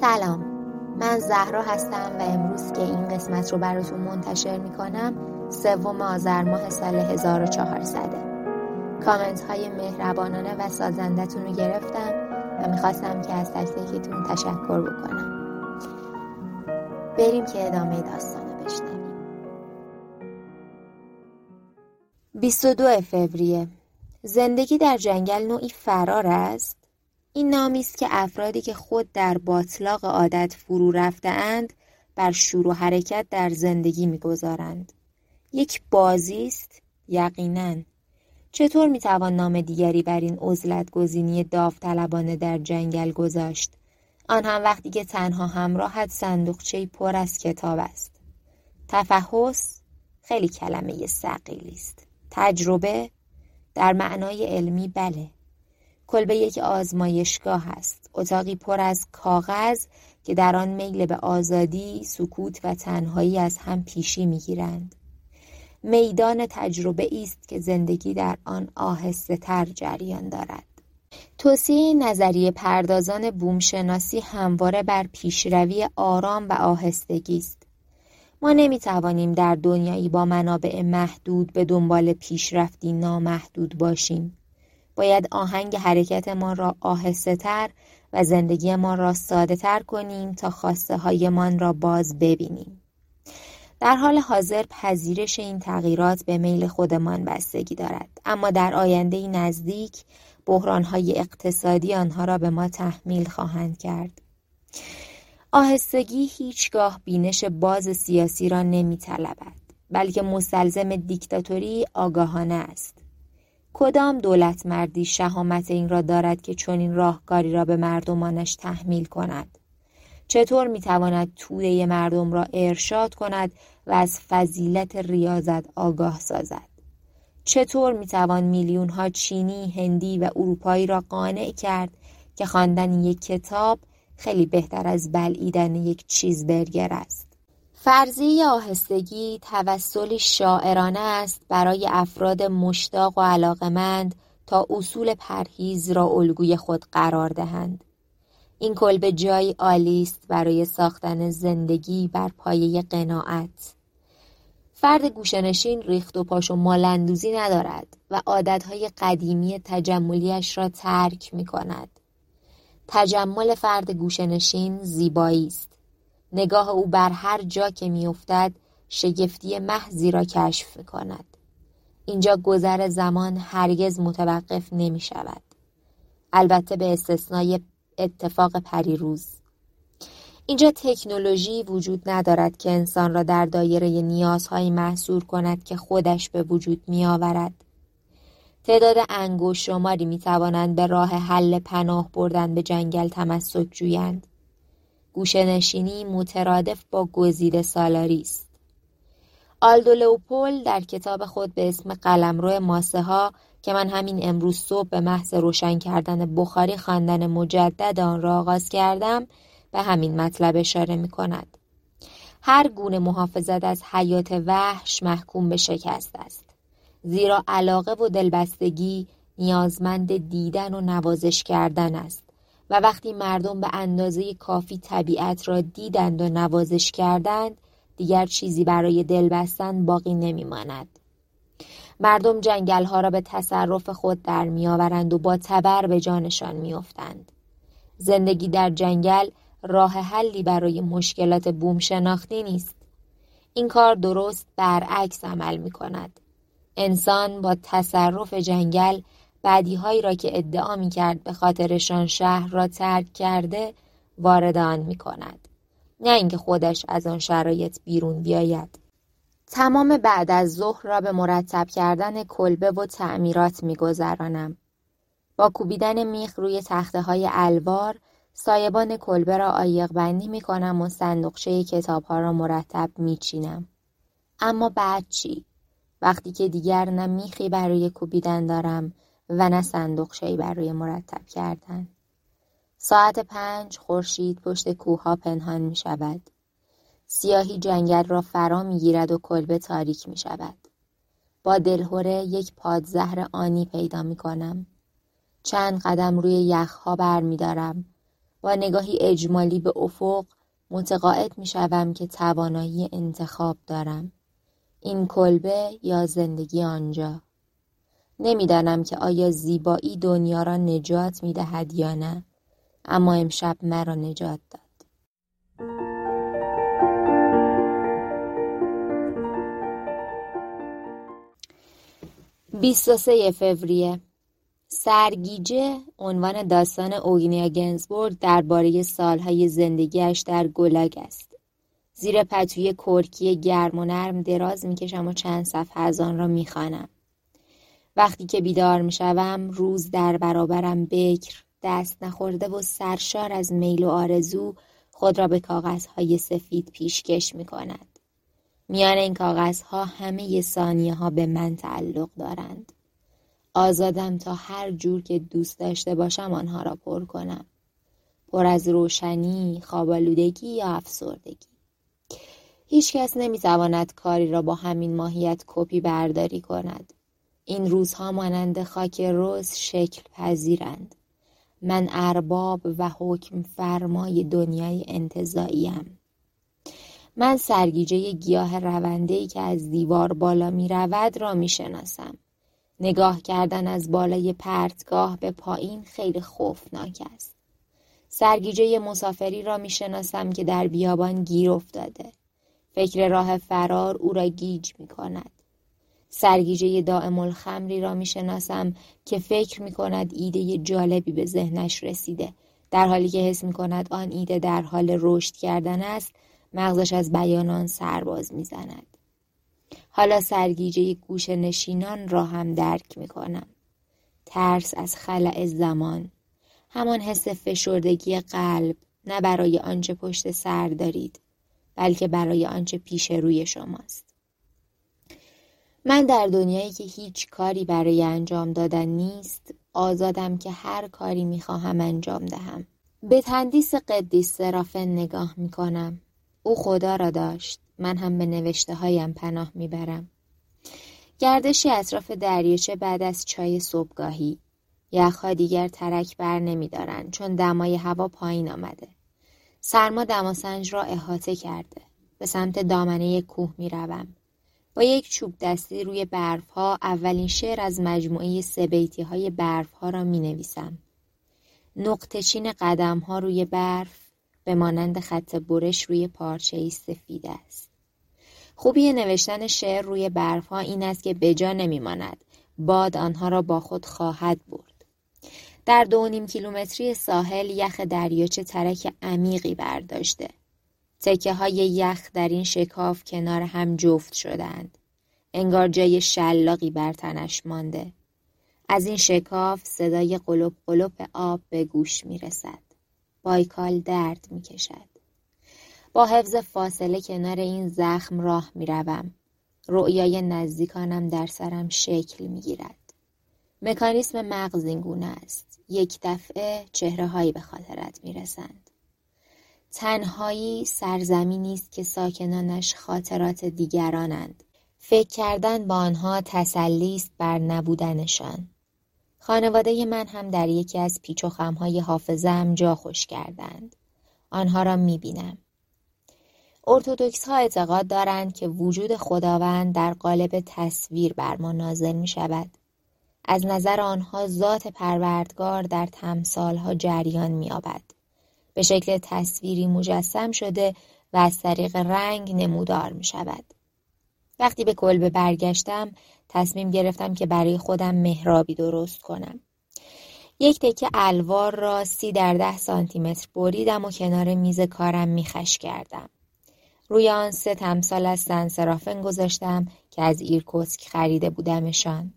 سلام. من زهرا هستم و امروز که این قسمت رو براتون منتشر می‌کنم سوم آذر ماه سال 1400 کامنت های مهربانانه و سازندتون رو گرفتم و می‌خواستم که از تک تشکر بکنم. بریم که ادامه داستان رو بشنویم. 22 فوریه. زندگی در جنگل نوعی فرار است؟ این نامی است که افرادی که خود در باطلاق عادت فرو رفتهاند بر شور و حرکت در زندگی می‌گذارند. یک بازی است یقینا. چطور می‌توان نام دیگری بر این عزلت گزینی داوطلبانه در جنگل گذاشت؟ آن هم وقتی که تنها همراهت صندوقچه پر از کتاب است. تفحص خیلی کلمه ثقیلی است. تجربه در معنای علمی بله. کلبه یک آزمایشگاه است. اتاقی پر از کاغذ که در آن میل به آزادی سکوت و تنهایی از هم پیشی می‌گیرند. میدان تجربه است که زندگی در آن آهسته تر جریان دارد. توصیه نظریه پردازان بومشناسی همواره بر پیشروی آرام و آهستگی است. ما نمی توانیم در دنیایی با منابع محدود به دنبال پیشرفتی نامحدود باشیم. باید آهنگ حرکتمان را آهسته تر و زندگی ما را ساده تر کنیم تا خواسته هایمان را باز ببینیم. در حال حاضر پذیرش این تغییرات به میل خودمان بستگی دارد اما در آینده نزدیک بحران های اقتصادی آنها را به ما تحمیل خواهند کرد. آهستگی هیچگاه بینش باز سیاسی را نمی طلبد بلکه مستلزم دیکتاتوری آگاهانه است. کدام دولت مردی شهامت این را دارد که چنین راهکاری را به مردمانش تحمیل کند؟ چطور می‌تواند توده مردم را ارشاد کند و از فضیلت ریاضت آگاه سازد؟ چطور می‌توان میلیون ها چینی، هندی و اروپایی را قانع کرد که خواندن یک کتاب خیلی بهتر از بلعیدن یک چیزبرگر است؟ فرضیه آهستگی توسلی شاعرانه است برای افراد مشتاق و علاقمند تا اصول پرهیز را الگوی خود قرار دهند. این کلبه جایی عالی است برای ساختن زندگی بر پایه قناعت. فرد گوشنشین ریخت و پاش و مالندوزی ندارد و عادتهای قدیمی تجملیش را ترک می کند. تجمل فرد گوشنشین زیبایی است. نگاه او بر هر جا که میافتد شگفتی محضی را کشف کند. اینجا گذر زمان هرگز متوقف نمی شود. البته به استثنای اتفاق پریروز. اینجا تکنولوژی وجود ندارد که انسان را در دایره نیازهایی محصور کند که خودش به وجود می آورد. تعداد انگوش شماری می توانند به راه حل پناه بردن به جنگل تمسک جویند. گوشهنشینی مترادف با گزیده سالاری است. آلدو لوپول در کتاب خود به اسم قلمرو ماسه ها که من همین امروز صبح به محض روشن کردن بخاری خواندن مجدد آن را آغاز کردم به همین مطلب اشاره می کند. هر گونه محافظت از حیات وحش محکوم به شکست است. زیرا علاقه و دلبستگی نیازمند دیدن و نوازش کردن است. و وقتی مردم به اندازه کافی طبیعت را دیدند و نوازش کردند دیگر چیزی برای دل بستن باقی نمیماند. مردم جنگل ها را به تصرف خود در میآورند و با تبر به جانشان میافتند. زندگی در جنگل راه حلی برای مشکلات بوم شناختی نیست. این کار درست برعکس عمل می کند. انسان با تصرف جنگل بدیهایی را که ادعا می کرد به خاطرشان شهر را ترک کرده وارد آن می کند. نه اینکه خودش از آن شرایط بیرون بیاید. تمام بعد از ظهر را به مرتب کردن کلبه و تعمیرات می گذرانم. با کوبیدن میخ روی تخته های الوار سایبان کلبه را آیق بندی می کنم و صندوقچه کتاب ها را مرتب می چینم. اما بعد چی؟ وقتی که دیگر نه میخی برای کوبیدن دارم و نه صندوقچهای برای مرتب کردن. ساعت پنج خورشید پشت کوهها پنهان می شود. سیاهی جنگل را فرا می گیرد و کلبه تاریک می شود. با دلهوره یک پادزهر آنی پیدا می کنم. چند قدم روی یخها بر می دارم. با نگاهی اجمالی به افق متقاعد می شوم که توانایی انتخاب دارم. این کلبه یا زندگی آنجا. نمی‌دانم که آیا زیبایی دنیا را نجات می دهد یا نه اما امشب مرا نجات داد. 23 فوریه سرگیجه عنوان داستان اوگنیا گنزبورگ درباره سالهای زندگیش در گلاگ است. زیر پتوی کرکی گرم و نرم دراز می‌کشم و چند صفحه از آن را می‌خوانم. وقتی که بیدار می‌شوم روز در برابرم بکر دست نخورده و سرشار از میل و آرزو خود را به کاغذهای سفید پیشکش می کند. میان این کاغذها همه ثانیه ها به من تعلق دارند. آزادم تا هر جور که دوست داشته باشم آنها را پر کنم. پر از روشنی، خوابالودگی یا افسردگی. هیچ کس نمی‌تواند کاری را با همین ماهیت کپی برداری کند. این روزها مانند خاک روز شکل پذیرند. من ارباب و حکم فرمای دنیای انتظاییم. من سرگیجه گیاه روندهی که از دیوار بالا می رود را می شناسم. نگاه کردن از بالای پرتگاه به پایین خیلی خوفناک است. سرگیجه مسافری را می شناسم که در بیابان گیر افتاده. فکر راه فرار او را گیج می کند. سرگیجه دائم الخمری را می شناسم که فکر می کند ایده جالبی به ذهنش رسیده. در حالی که حس می کند آن ایده در حال رشد کردن است مغزش از بیانان سرباز می‌زند. حالا سرگیجه گوش نشینان را هم درک می کنم. ترس از خلع زمان. همان حس فشردگی قلب نه برای آنچه پشت سر دارید بلکه برای آنچه پیش روی شماست. من در دنیایی که هیچ کاری برای انجام دادن نیست آزادم که هر کاری می‌خواهم انجام دهم. به تندیس قدیس سرافن نگاه می‌کنم. او خدا را داشت. من هم به نوشته هایم پناه می‌برم. گردشی اطراف دریاچه بعد از چای صبحگاهی. یخها دیگر ترک بر نمیدارند چون دمای هوا پایین آمده. سرما دماسنج را احاطه کرده. به سمت دامنه کوه می‌روم. با یک چوب دستی روی برف ها اولین شعر از مجموعه سبیتی های برف ها را می نویسم. نقطه چین قدم ها روی برف به مانند خط برش روی پارچه سفید است. خوبی نوشتن شعر روی برفها این است که بجا نمیماند. باد آنها را با خود خواهد برد. در دو نیم کیلومتری ساحل یخ دریاچه ترک عمیقی برداشته. تکه های یخ در این شکاف کنار هم جفت شدند. انگار جای شلاقی بر تنش مانده. از این شکاف صدای قلوب قلوب آب به گوش می رسد. بایکال درد می کشد. با حفظ فاصله کنار این زخم راه می روم. رؤیای نزدیکانم در سرم شکل می گیرد. مکانیسم مغز است. یک دفعه چهره هایی به خاطرت می رسند. تنهایی سرزمینی است که ساکنانش خاطرات دیگرانند. فکر کردن با آنها تسلی است بر نبودنشان. خانواده من هم در یکی از پیچ و خمهای حافظم جا خوش کردند. آنها را می بینم. ارتودکس ها اعتقاد دارند که وجود خداوند در قالب تصویر بر ما نازل می شود. از نظر آنها ذات پروردگار در تمثال ها جریان می آبد. به شکل تصویری مجسم شده و از طریق رنگ نمودار می شود. وقتی به کلبه برگشتم تصمیم گرفتم که برای خودم مهرابی درست کنم. یک تکه الوار را سی در ده سانتیمتر بریدم و کنار میز کارم میخش کردم. روی آن سه تمثال از سنسرافن گذاشتم که از ایرکوسک خریده بودمشان.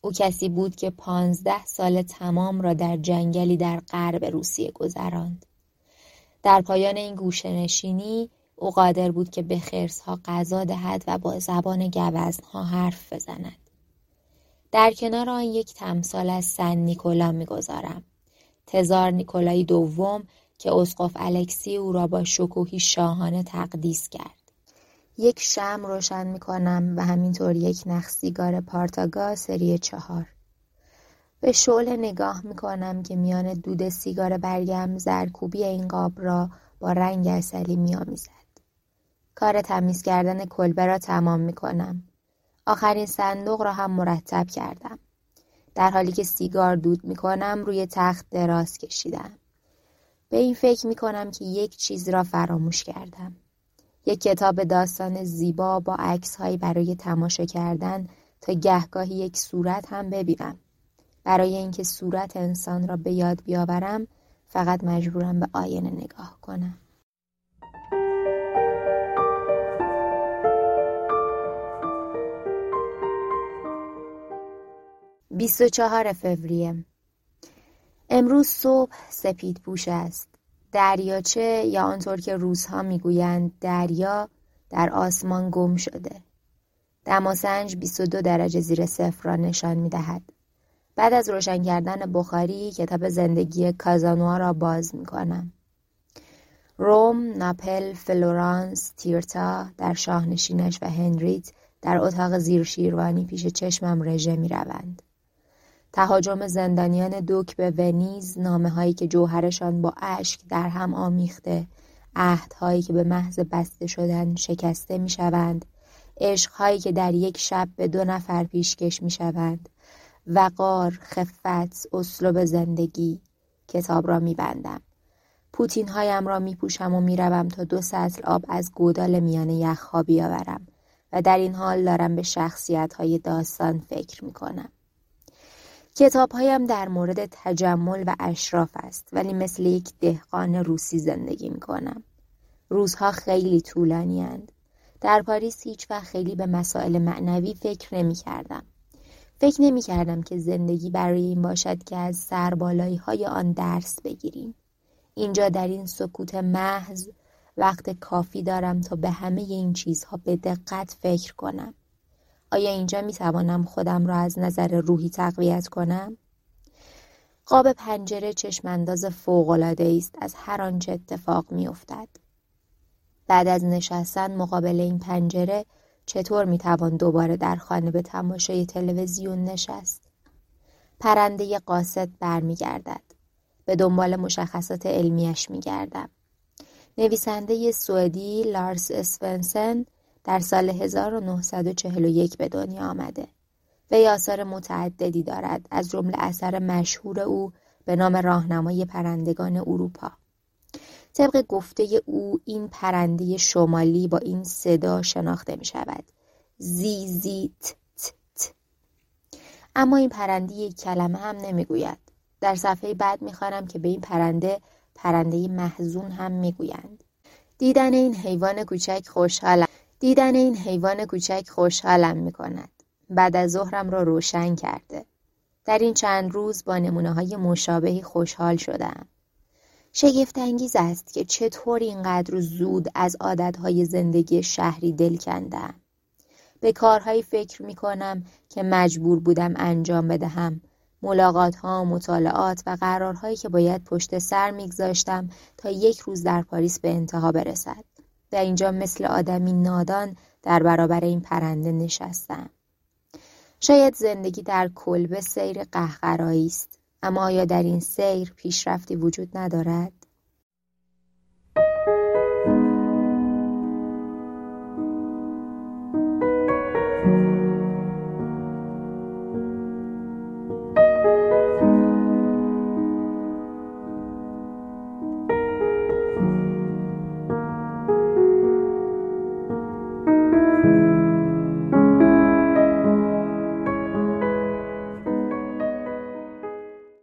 او کسی بود که پانزده سال تمام را در جنگلی در غرب روسیه گذراند. در پایان این گوشنشینی او قادر بود که به ها غذا دهد و با زبان ها حرف بزند. در کنار آن یک تمثال از سن نیکولا می‌گذارم. تزار نیکولای دوم که اسقف الکسی او را با شکوهی شاهانه تقدیس کرد. یک شم روشن می کنم و همینطور یک نخ سیگار پارتاگا سری چهار. به شعله نگاه می‌کنم که میان دود سیگار برگم زرکوبی این قاب را با رنگ اصلی میآمیزد. کار تمیز کردن کلبه را تمام می‌کنم. آخرین صندوق را هم مرتب کردم. در حالی که سیگار دود می‌کنم روی تخت دراز کشیدم. به این فکر می‌کنم که یک چیز را فراموش کردم. یک کتاب داستان زیبا با عکس برای تماشا کردن تا گهگاهی یک صورت هم ببینم. برای اینکه صورت انسان را به یاد بیاورم فقط مجبورم به آینه نگاه کنم. بیست و چهار فوریه. امروز صبح سپید پوش است. دریاچه یا آنطور که روزها می‌گویند دریا در آسمان گم شده. دماسنج 22 درجه زیر صفر را نشان می دهد. بعد از روشن کردن بخاری کتاب زندگی کازانوا را باز می کنم. روم، ناپل، فلورانس، تیرتا در شاهنشینش و هنریت در اتاق زیر شیروانی پیش چشمم رژه می روند. تهاجم زندانیان دوک به ونیز نامه هایی که جوهرشان با اشک در هم آمیخته عهدهایی که به محض بسته شدن شکسته می شوند عشقهایی که در یک شب به دو نفر پیشکش می شوند وقار، خفت، اسلوب زندگی کتاب را می بندم پوتین هایم را می پوشم و می روم تا دو سطل آب از گودال میان یخها بیاورم و در این حال دارم به شخصیت های داستان فکر می کنم. کتاب هایم در مورد تجمل و اشراف است ولی مثل یک دهقان روسی زندگی می کنم. روزها خیلی طولانی در پاریس هیچ وقت خیلی به مسائل معنوی فکر نمی کردم. فکر نمی کردم که زندگی برای این باشد که از سربالایی های آن درس بگیریم. اینجا در این سکوت محض وقت کافی دارم تا به همه این چیزها به دقت فکر کنم. آیا اینجا می توانم خودم را از نظر روحی تقویت کنم؟ قاب پنجره چشمانداز فوقالعاده است از هر آنچه اتفاق می افتد. بعد از نشستن مقابل این پنجره چطور می‌توان دوباره در خانه به تماشای تلویزیون نشست؟ پرنده قاصد برمیگردد. به دنبال مشخصات علمیش میگردم. نویسنده سوئدی لارس اسفنسن در سال 1941 به دنیا آمده. وی آثار متعددی دارد از جمله اثر مشهور او به نام راهنمای پرندگان اروپا. طبق گفته او این پرنده شمالی با این صدا شناخته می شود. زی زی ت ت ت. اما این پرنده یک کلمه هم نمی‌گوید. در صفحه بعد می‌خوانم که به این پرنده پرنده محزون هم می‌گویند. دیدن این حیوان کوچک خوشحالم. دیدن این حیوان کوچک خوشحالم می کند. بعد از ظهرم را روشن کرده. در این چند روز با نمونه های مشابهی خوشحال شدم. انگیز است که چطور اینقدر زود از عادتهای زندگی شهری دل کندم. به کارهایی فکر می کنم که مجبور بودم انجام بدهم. ملاقات ها، مطالعات و قرارهایی که باید پشت سر میگذاشتم تا یک روز در پاریس به انتها برسد. در اینجا مثل آدمی نادان در برابر این پرنده نشستم. شاید زندگی در کلبه سیر قهقرایی است اما آیا در این سیر پیشرفتی وجود ندارد؟